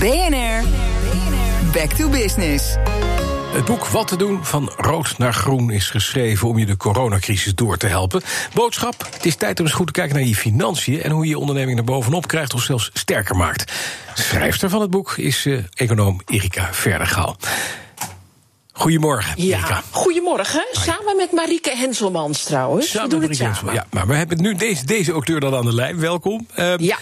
BNR, back to business. Het boek Wat te doen van rood naar groen is geschreven om je de coronacrisis door te helpen. Boodschap: het is tijd om eens goed te kijken naar je financiën en hoe je je onderneming er bovenop krijgt of zelfs sterker maakt. Schrijfster van het boek is uh, econoom Erika Verdergaal. Goedemorgen, ja, Erika. Goedemorgen, samen met Marieke Henselmans trouwens. Samen we doen met het samen. Ja, maar we hebben nu deze, deze auteur dan aan de lijn. Welkom. Uh, ja.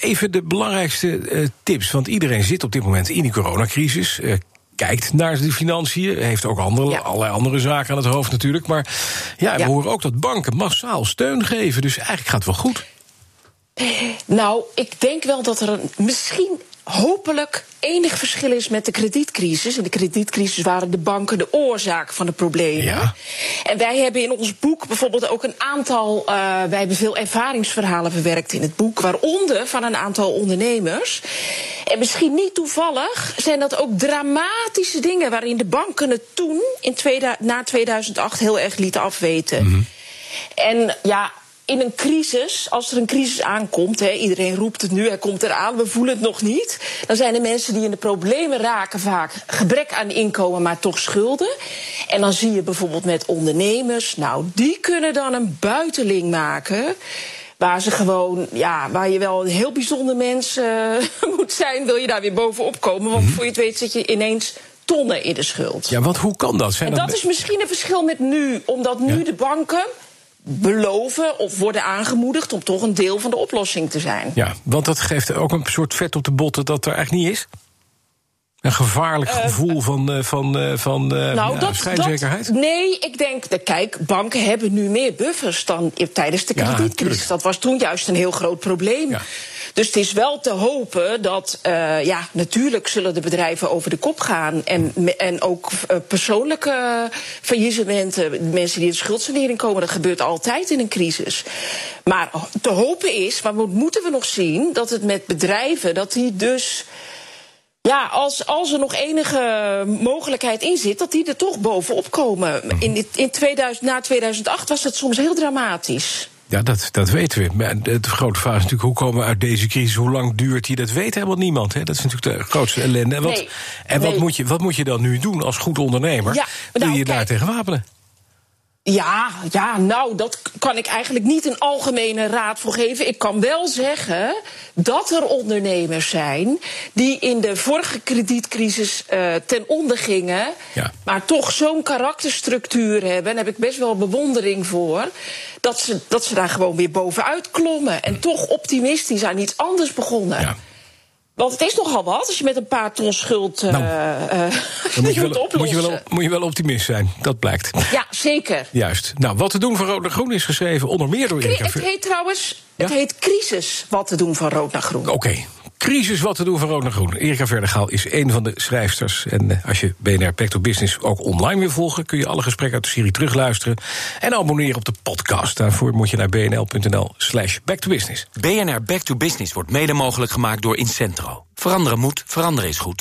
Even de belangrijkste uh, tips, want iedereen zit op dit moment in die coronacrisis. Uh, kijkt naar de financiën. Heeft ook andere, Ja. allerlei andere zaken aan het hoofd natuurlijk. Maar ja, we Ja. horen ook dat banken massaal steun geven. Dus eigenlijk gaat het wel goed. Nou, ik denk wel dat er een, misschien hopelijk enig verschil is met de kredietcrisis. En de kredietcrisis waren de banken de oorzaak van de problemen. Ja. En wij hebben in ons boek bijvoorbeeld ook een aantal. eh, wij hebben veel ervaringsverhalen verwerkt in het boek, waaronder van een aantal ondernemers. En misschien niet toevallig zijn dat ook dramatische dingen waarin de banken het toen, in na 2008, heel erg lieten afweten. En ja, in een crisis, als er een crisis aankomt, hè, iedereen roept het nu, hij komt eraan, we voelen het nog niet. Dan zijn de mensen die in de problemen raken vaak gebrek aan inkomen, maar toch schulden. En dan zie je bijvoorbeeld met ondernemers, nou, die kunnen dan een buiteling maken. Waar ze gewoon, ja, waar je wel een heel bijzonder mens eh, moet zijn, wil je daar weer bovenop komen. Want voor je het weet zit je ineens tonnen in de schuld. Ja, want hoe kan dat? Zijn En dat is misschien een verschil met nu, omdat nu Ja. de banken beloven of worden aangemoedigd om toch een deel van de oplossing te zijn. Ja, want dat geeft ook een soort vet op de botten dat er eigenlijk niet is. Een gevaarlijk gevoel van, eh, van, eh, van eh, Nou, ja, dat, schijnzekerheid. dat- nee, ik denk, de, kijk, banken hebben nu meer buffers dan tijdens de kredietcrisis. dat was toen juist een heel groot probleem. Ja. Dus het is wel te hopen dat, eh, ja, natuurlijk zullen de bedrijven over de kop gaan. En, en ook eh, persoonlijke faillissementen, mensen die in schuldsanering komen, dat gebeurt altijd in een crisis. Maar te hopen is, maar moeten we nog zien, dat het met bedrijven, dat die dus. Ja, als, als er nog enige mogelijkheid in zit, dat die er toch bovenop komen. In, dit- in 2000, na 2008 was het soms heel dramatisch. Ja, dat, dat weten we. Maar de, grote vraag is natuurlijk, hoe komen we uit deze crisis? Hoe lang duurt die? Dat weet helemaal niemand. Hè? Dat is natuurlijk de grootste ellende. En wat, Nee, en wat, nee. moet je, wat moet je dan nu doen als goed ondernemer? Ja, Wil nou, je daar kijk. tegen wapenen? Ja, ja, nou, dat kan ik eigenlijk niet een algemene raad voor geven. Ik kan wel zeggen dat er ondernemers zijn die in de vorige kredietcrisis eh, ten onder gingen, Ja. maar toch zo'n karakterstructuur hebben. En daar heb ik best wel bewondering voor. Dat ze, dat ze daar gewoon weer bovenuit klommen. En toch optimistisch aan iets anders begonnen. Ja. Want het is nogal wat als je met een paar ton schuld eh Nou, eh, moet je, wel, moet, je wel, oplossen. moet je wel optimist zijn. Dat blijkt. Ja, zeker. Juist. Nou, wat te doen voor Rood en Groen is geschreven onder meer door Erika Het heet trouwens, Ja? het heet crisis wat te doen van rood naar groen. Oké. Crisis wat te doen van Rood naar Groen. Erika Verdergaal is een van de schrijfsters. En eh, als je BNR Back to Business ook online wil volgen... kun je alle gesprekken uit de serie terugluisteren. En abonneren op de podcast. Daarvoor moet je naar bnl.nl slash back to business. BNR Back to Business wordt mede mogelijk gemaakt door Incentro. Veranderen moet, veranderen is goed.